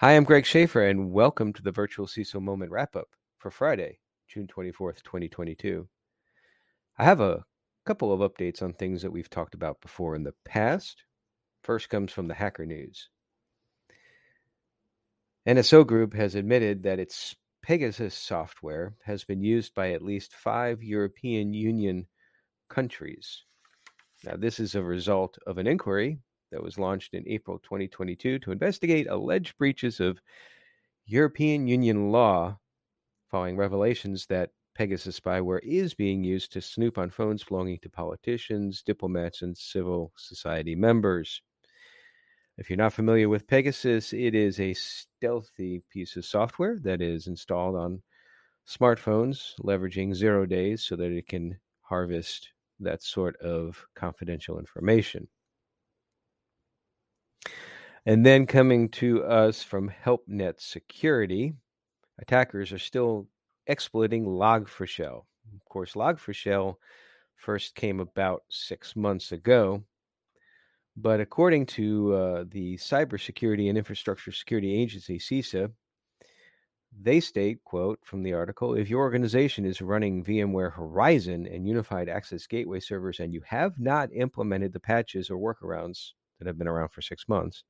Hi, I'm Greg Schaefer, and welcome to the Virtual CISO Moment Wrap Up for Friday, June 24th, 2022. I have a couple of updates on things that we've talked about before in the past. First comes from the Hacker News. NSO Group has admitted that its Pegasus software has been used by at least five European Union countries. Now, this is a result of an inquiry that was launched in April 2022 to investigate alleged breaches of European Union law following revelations that Pegasus spyware is being used to snoop on phones belonging to politicians, diplomats, and civil society members. If you're not familiar with Pegasus, it is a stealthy piece of software that is installed on smartphones, leveraging zero days so that it can harvest that sort of confidential information. And then coming to us from HelpNet Security, attackers are still exploiting Log4Shell. Of course, Log4Shell first came about six months ago, but according to uh, the Cybersecurity and Infrastructure Security Agency, CISA, they state, quote from the article, if your organization is running VMware Horizon and Unified Access Gateway servers and you have not implemented the patches or workarounds that have been around for six months.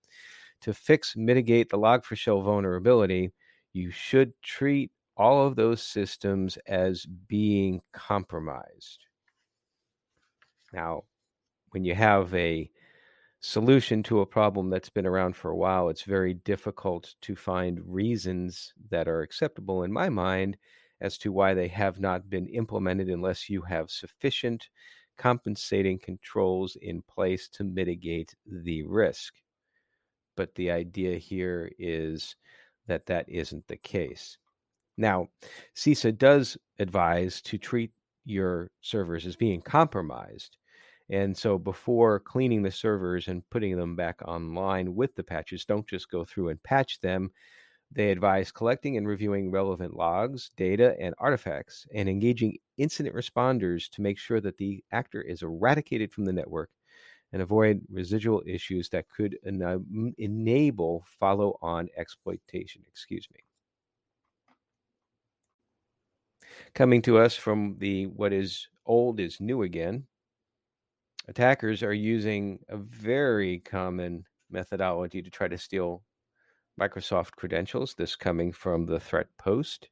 To fix, mitigate the Log4Shell vulnerability, you should treat all of those systems as being compromised. Now, when you have a solution to a problem that's been around for a while, it's very difficult to find reasons that are acceptable in my mind as to why they have not been implemented unless you have sufficient compensating controls in place to mitigate the risk. But the idea here is that that isn't the case. Now, CISA does advise to treat your servers as being compromised. And so before cleaning the servers and putting them back online with the patches, don't just go through and patch them. They advise collecting and reviewing relevant logs, data, and artifacts, and engaging incident responders to make sure that the actor is eradicated from the network and avoid residual issues that could en- enable follow on exploitation. Excuse me. Coming to us from the what is old is new again, attackers are using a very common methodology to try to steal Microsoft credentials, this coming from the threat post.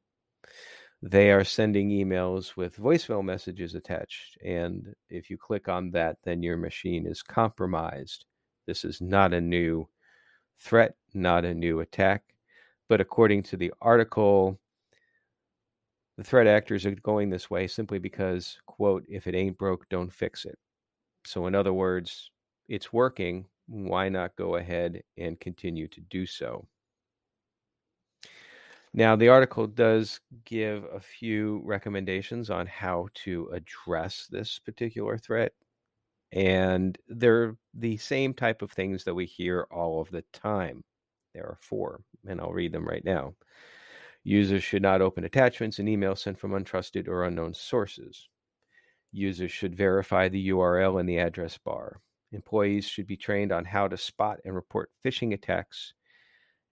They are sending emails with voicemail messages attached. And if you click on that, then your machine is compromised. This is not a new threat, not a new attack. But according to the article, the threat actors are going this way simply because, quote, if it ain't broke, don't fix it. So, in other words, it's working. Why not go ahead and continue to do so? Now, the article does give a few recommendations on how to address this particular threat. And they're the same type of things that we hear all of the time. There are four, and I'll read them right now. Users should not open attachments and emails sent from untrusted or unknown sources. Users should verify the URL in the address bar. Employees should be trained on how to spot and report phishing attacks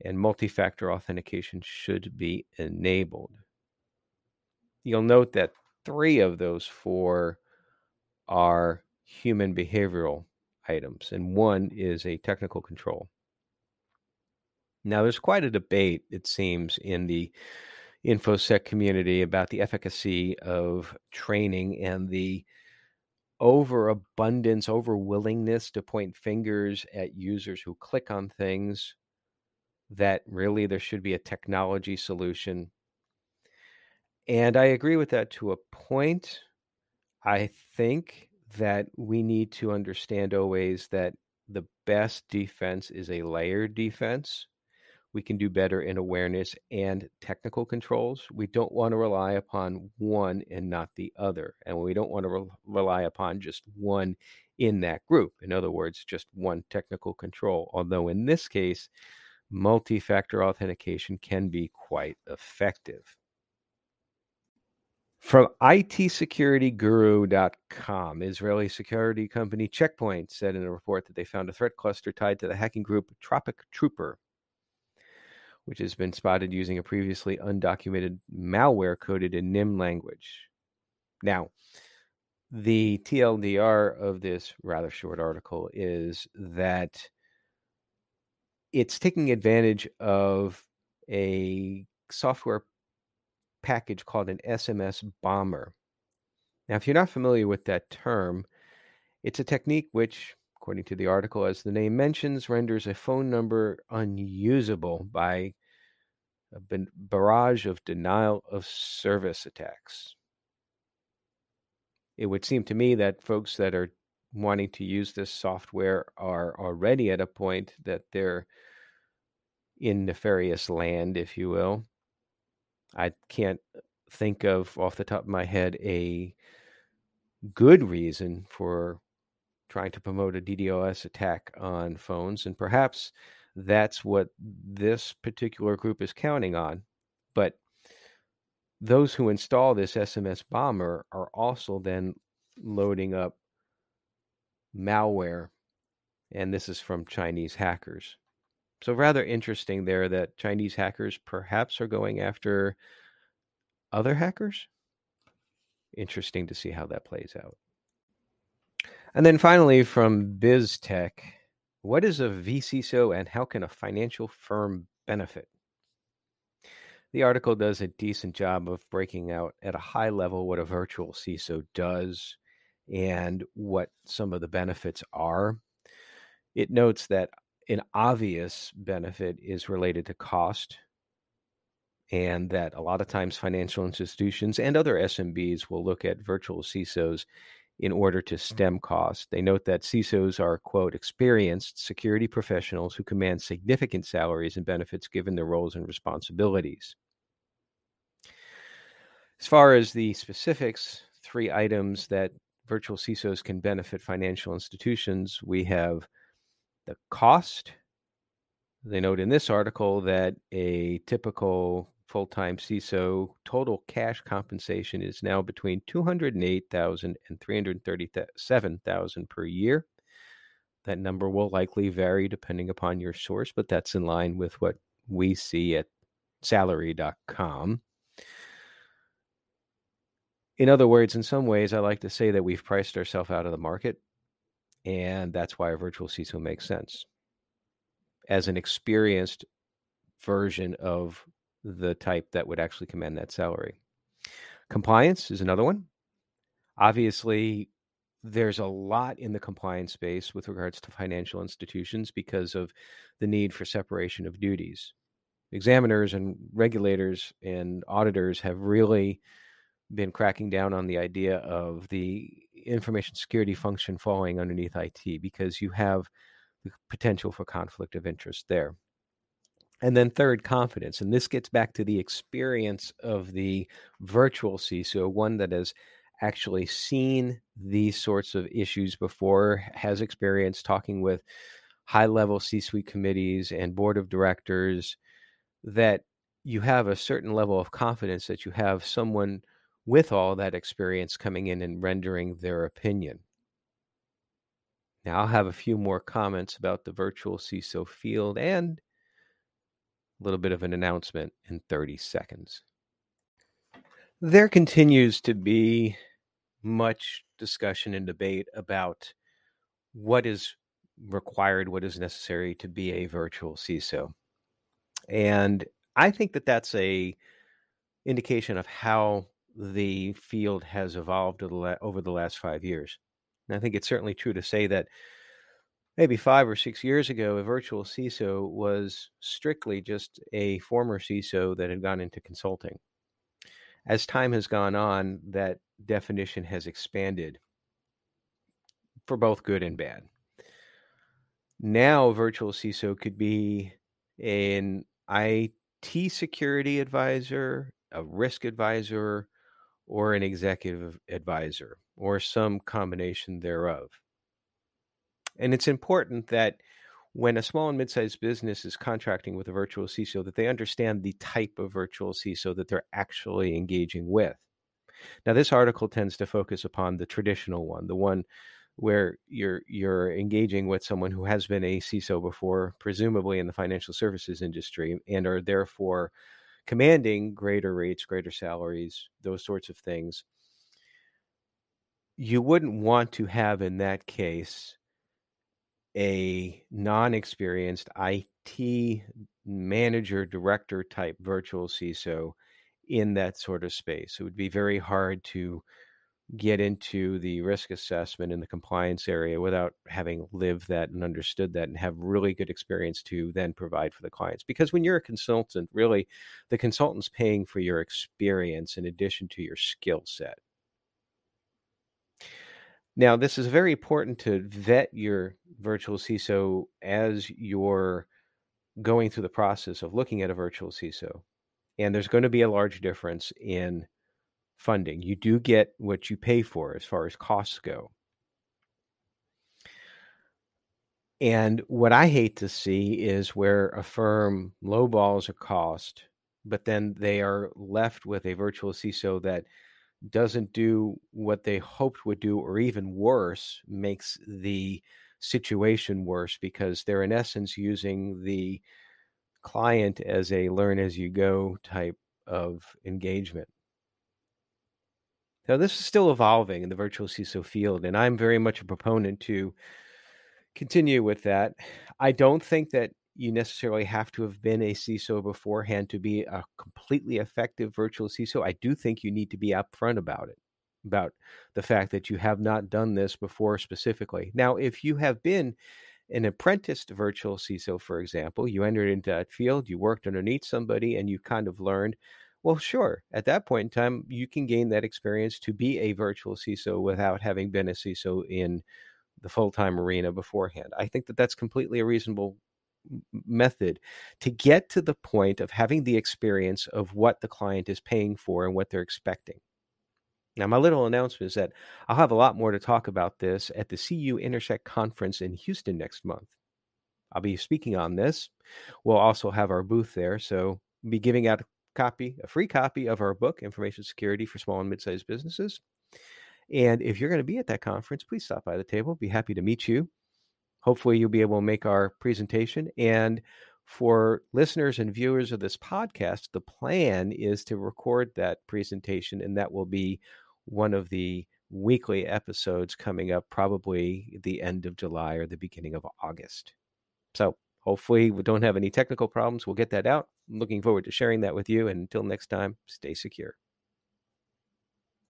and multi-factor authentication should be enabled. You'll note that three of those four are human behavioral items, and one is a technical control. Now, there's quite a debate, it seems, in the InfoSec community about the efficacy of training and the overabundance, over willingness to point fingers at users who click on things that really there should be a technology solution. And I agree with that to a point. I think that we need to understand always that the best defense is a layered defense. We can do better in awareness and technical controls. We don't want to rely upon one and not the other. And we don't want to re- rely upon just one in that group. In other words, just one technical control. Although in this case, multi factor authentication can be quite effective. From ITSecurityGuru.com, Israeli security company Checkpoint said in a report that they found a threat cluster tied to the hacking group Tropic Trooper. which has been spotted using a previously undocumented malware coded in NIM language. Now, the TLDR of this rather short article is that it's taking advantage of a software package called an SMS bomber. Now, if you're not familiar with that term, it's a technique which, according to the article, as the name mentions, renders a phone number unusable by a barrage of denial of service attacks. It would seem to me that folks that are wanting to use this software are already at a point that they're in nefarious land, if you will. I can't think of off the top of my head a good reason for trying to promote a DDoS attack on phones, and perhaps that's what this particular group is counting on. But those who install this SMS bomber are also then loading up malware, and this is from Chinese hackers. So, rather interesting there that Chinese hackers perhaps are going after other hackers. Interesting to see how that plays out. And then finally, from BizTech, what is a vCISO and how can a financial firm benefit? The article does a decent job of breaking out at a high level what a virtual CISO does and what some of the benefits are. It notes that an obvious benefit is related to cost, and that a lot of times financial institutions and other SMBs will look at virtual CISOs in order to stem costs. They note that CISOs are, quote, experienced security professionals who command significant salaries and benefits given their roles and responsibilities. As far as the specifics, three items that virtual CISOs can benefit financial institutions, we have the cost. They note in this article that a typical full-time CISO total cash compensation is now between 208,000 and 337,000 per year. That number will likely vary depending upon your source, but that's in line with what we see at salary.com. In other words, in some ways, I like to say that we've priced ourselves out of the market, and that's why a virtual CISO makes sense. As an experienced version of the type that would actually command that salary. Compliance is another one. Obviously, there's a lot in the compliance space with regards to financial institutions because of the need for separation of duties. Examiners and regulators and auditors have really been cracking down on the idea of the information security function falling underneath IT because you have the potential for conflict of interest there. And then third, confidence. And this gets back to the experience of the virtual CISO, one that has actually seen these sorts of issues before, has experience talking with high level C suite committees and board of directors, that you have a certain level of confidence that you have someone with all that experience coming in and rendering their opinion. Now, I'll have a few more comments about the virtual CISO field and a little bit of an announcement in 30 seconds. There continues to be much discussion and debate about what is required, what is necessary to be a virtual CISO. And I think that that's a indication of how the field has evolved over the last five years. And I think it's certainly true to say that maybe five or six years ago, a virtual CISO was strictly just a former CISO that had gone into consulting. As time has gone on, that definition has expanded for both good and bad. Now, virtual CISO could be an IT security advisor, a risk advisor, or an executive advisor, or some combination thereof. And it's important that when a small and mid-sized business is contracting with a virtual CISO, that they understand the type of virtual CISO that they're actually engaging with. Now, this article tends to focus upon the traditional one, the one where you're you're engaging with someone who has been a CISO before, presumably in the financial services industry, and are therefore commanding greater rates, greater salaries, those sorts of things. You wouldn't want to have in that case a non-experienced IT manager director type virtual CISO in that sort of space. It would be very hard to get into the risk assessment in the compliance area without having lived that and understood that and have really good experience to then provide for the clients. Because when you're a consultant, really the consultant's paying for your experience in addition to your skill set. Now, this is very important to vet your virtual CISO as you're going through the process of looking at a virtual CISO. And there's going to be a large difference in funding. You do get what you pay for as far as costs go. And what I hate to see is where a firm lowballs a cost, but then they are left with a virtual CISO that doesn't do what they hoped would do, or even worse, makes the situation worse because they're in essence using the client as a learn as you go type of engagement. Now, this is still evolving in the virtual CISO field, and I'm very much a proponent to continue with that. I don't think that you necessarily have to have been a CISO beforehand to be a completely effective virtual CISO. I do think you need to be upfront about it, about the fact that you have not done this before specifically. Now, if you have been an apprenticed virtual CISO, for example, you entered into that field, you worked underneath somebody, and you kind of learned well, sure. At that point in time, you can gain that experience to be a virtual CISO without having been a CISO in the full time arena beforehand. I think that that's completely a reasonable method to get to the point of having the experience of what the client is paying for and what they're expecting. Now, my little announcement is that I'll have a lot more to talk about this at the CU Intersect conference in Houston next month. I'll be speaking on this. We'll also have our booth there, so be giving out copy, a free copy of our book, Information Security for Small and Mid-Sized Businesses. And if you're going to be at that conference, please stop by the table. Be happy to meet you. Hopefully, you'll be able to make our presentation. And for listeners and viewers of this podcast, the plan is to record that presentation, and that will be one of the weekly episodes coming up, probably the end of July or the beginning of August. So hopefully we don't have any technical problems. We'll get that out. I'm looking forward to sharing that with you. And until next time, stay secure.